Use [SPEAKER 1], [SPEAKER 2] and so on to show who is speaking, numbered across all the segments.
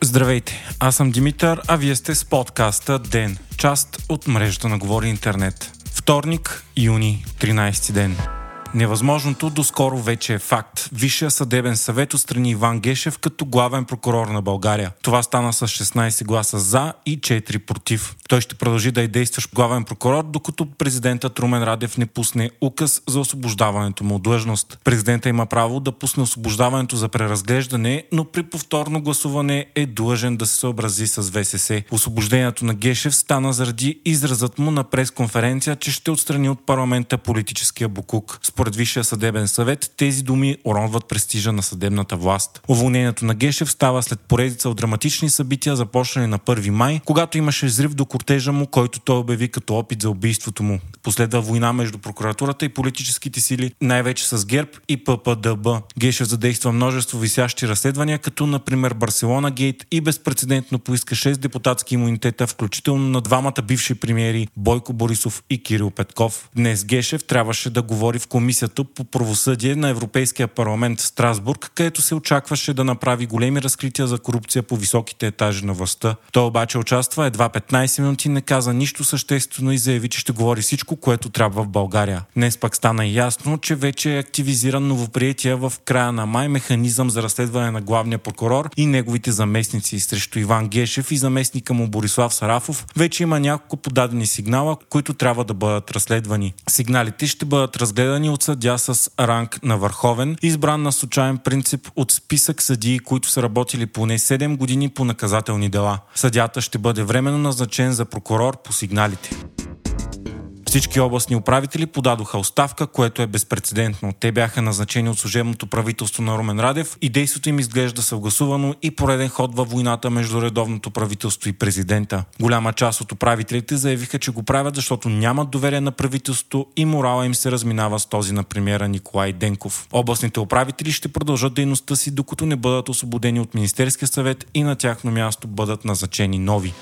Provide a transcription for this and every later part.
[SPEAKER 1] Здравейте, аз съм Димитър, а вие сте с подкаста ДЕН, част от мрежата на Говори Интернет. Вторник, юни, 13 ден. Невъзможното доскоро вече е факт. Висшия съдебен съвет отстрани Иван Гешев като главен прокурор на България. Това стана с 16 гласа за и 4 против. Той ще продължи да е действащ главен прокурор, докато президентът Румен Радев не пусне указ за освобождаването му от длъжност. Президента има право да пусне освобождаването за преразглеждане, но при повторно гласуване е длъжен да се съобрази с ВСС. Освобождението на Гешев стана заради изразът му на пресконференция, че ще отстрани от парламента политическия букук. Според Висшия съдебен съвет, тези думи уронват престижа на съдебната власт. Уволнението на Гешев става след поредица от драматични събития, започнали на 1 май, когато имаше взрив до кортежа му, който той обяви като опит за убийството му. Последва война между прокуратурата и политическите сили, най-вече с ГЕРБ и ППДБ. Гешев задейства множество висящи разследвания, като например Барселона Гейт и безпредседентно поиска 6 депутатски имунитета, включително на двамата бивши премиери Бойко Борисов и Кирил Петков. Днес Гешев трябваше да говори в Комисията по правосъдие на Европейския парламент в Страсбург, където се очакваше да направи големи разкрития за корупция по високите етажи на властта. Той обаче участва едва 15 минути, не каза нищо съществено и заяви, че ще говори всичко, което трябва в България. Днес пак стана ясно, че вече е активизиран новоприятия в края на май механизъм за разследване на главния прокурор и неговите заместници срещу Иван Гешев и заместника му Борислав Сарафов. Вече има няколко подадени сигнала, които трябва да бъдат разследвани. Сигналите ще бъдат разгледани от съдя с ранг на върховен, избран на случайен принцип от списък съдии, които са работили поне 7 години по наказателни дела. Съдята ще бъде временно назначен за прокурор по сигналите. Всички областни управители подадоха оставка, което е безпредседентно. Те бяха назначени от служебното правителство на Румен Радев и действото им изглежда съгласувано и пореден ход във войната между редовното правителство и президента. Голяма част от управителите заявиха, че го правят, защото нямат доверие на правителството и морала им се разминава с този на премиера Николай Денков. Областните управители ще продължат дейността си, докато не бъдат освободени от Министерския съвет и на тяхно място бъдат назначени нови.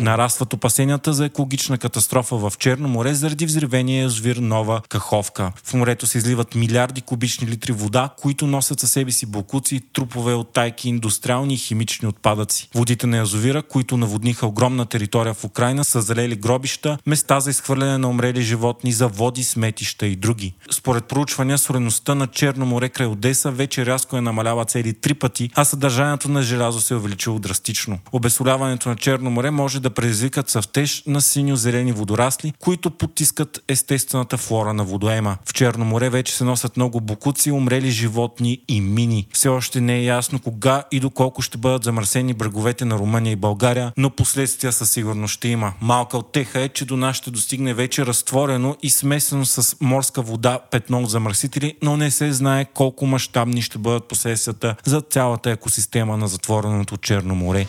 [SPEAKER 1] Нарастват опасенията за екологична катастрофа в Черно море заради взривения язовир Нова Каховка. В морето се изливат милиарди кубични литри вода, които носят със себе си бокуци, трупове от тайки, индустриални и химични отпадъци. Водите на язовира, които наводниха огромна територия в Украина, са залели гробища, места за изхвърляне на умрели животни, заводи, сметища и други. Според проучвания, сореността на Черно море край Одеса вече рязко е намалява цели три пъти, а съдържанието на желязо се е увеличило драстично. Обесоляването на Черно море може да да предизвикат съвтеж на синьо-зелени водорасли, които потискат естествената флора на водоема. В Черно море вече се носят много букуци, умрели животни и мини. Все още не е ясно кога и доколко ще бъдат замърсени бреговете на Румъния и България, но последствия със сигурност ще има. Малка отеха е, че до нас ще достигне вече разтворено и смесено с морска вода петно от замърсители, но не се знае колко мащабни ще бъдат последствията за цялата екосистема на затвореното Черно море.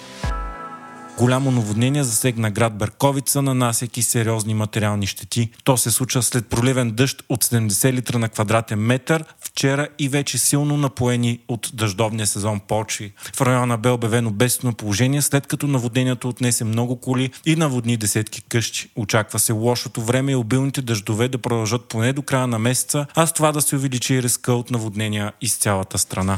[SPEAKER 1] Голямо наводнение засегна град Берковица, нанасяйки сериозни материални щети. То се случва след проливен дъжд от 70 литра на квадратен метър вчера и вече силно напоени от дъждовния сезон почви. В района бе обявено бедствено положение, след като наводнението отнесе много коли и наводни десетки къщи. Очаква се лошото време и обилните дъждове да продължат поне до края на месеца, а с това да се увеличи риска от наводнения из цялата страна.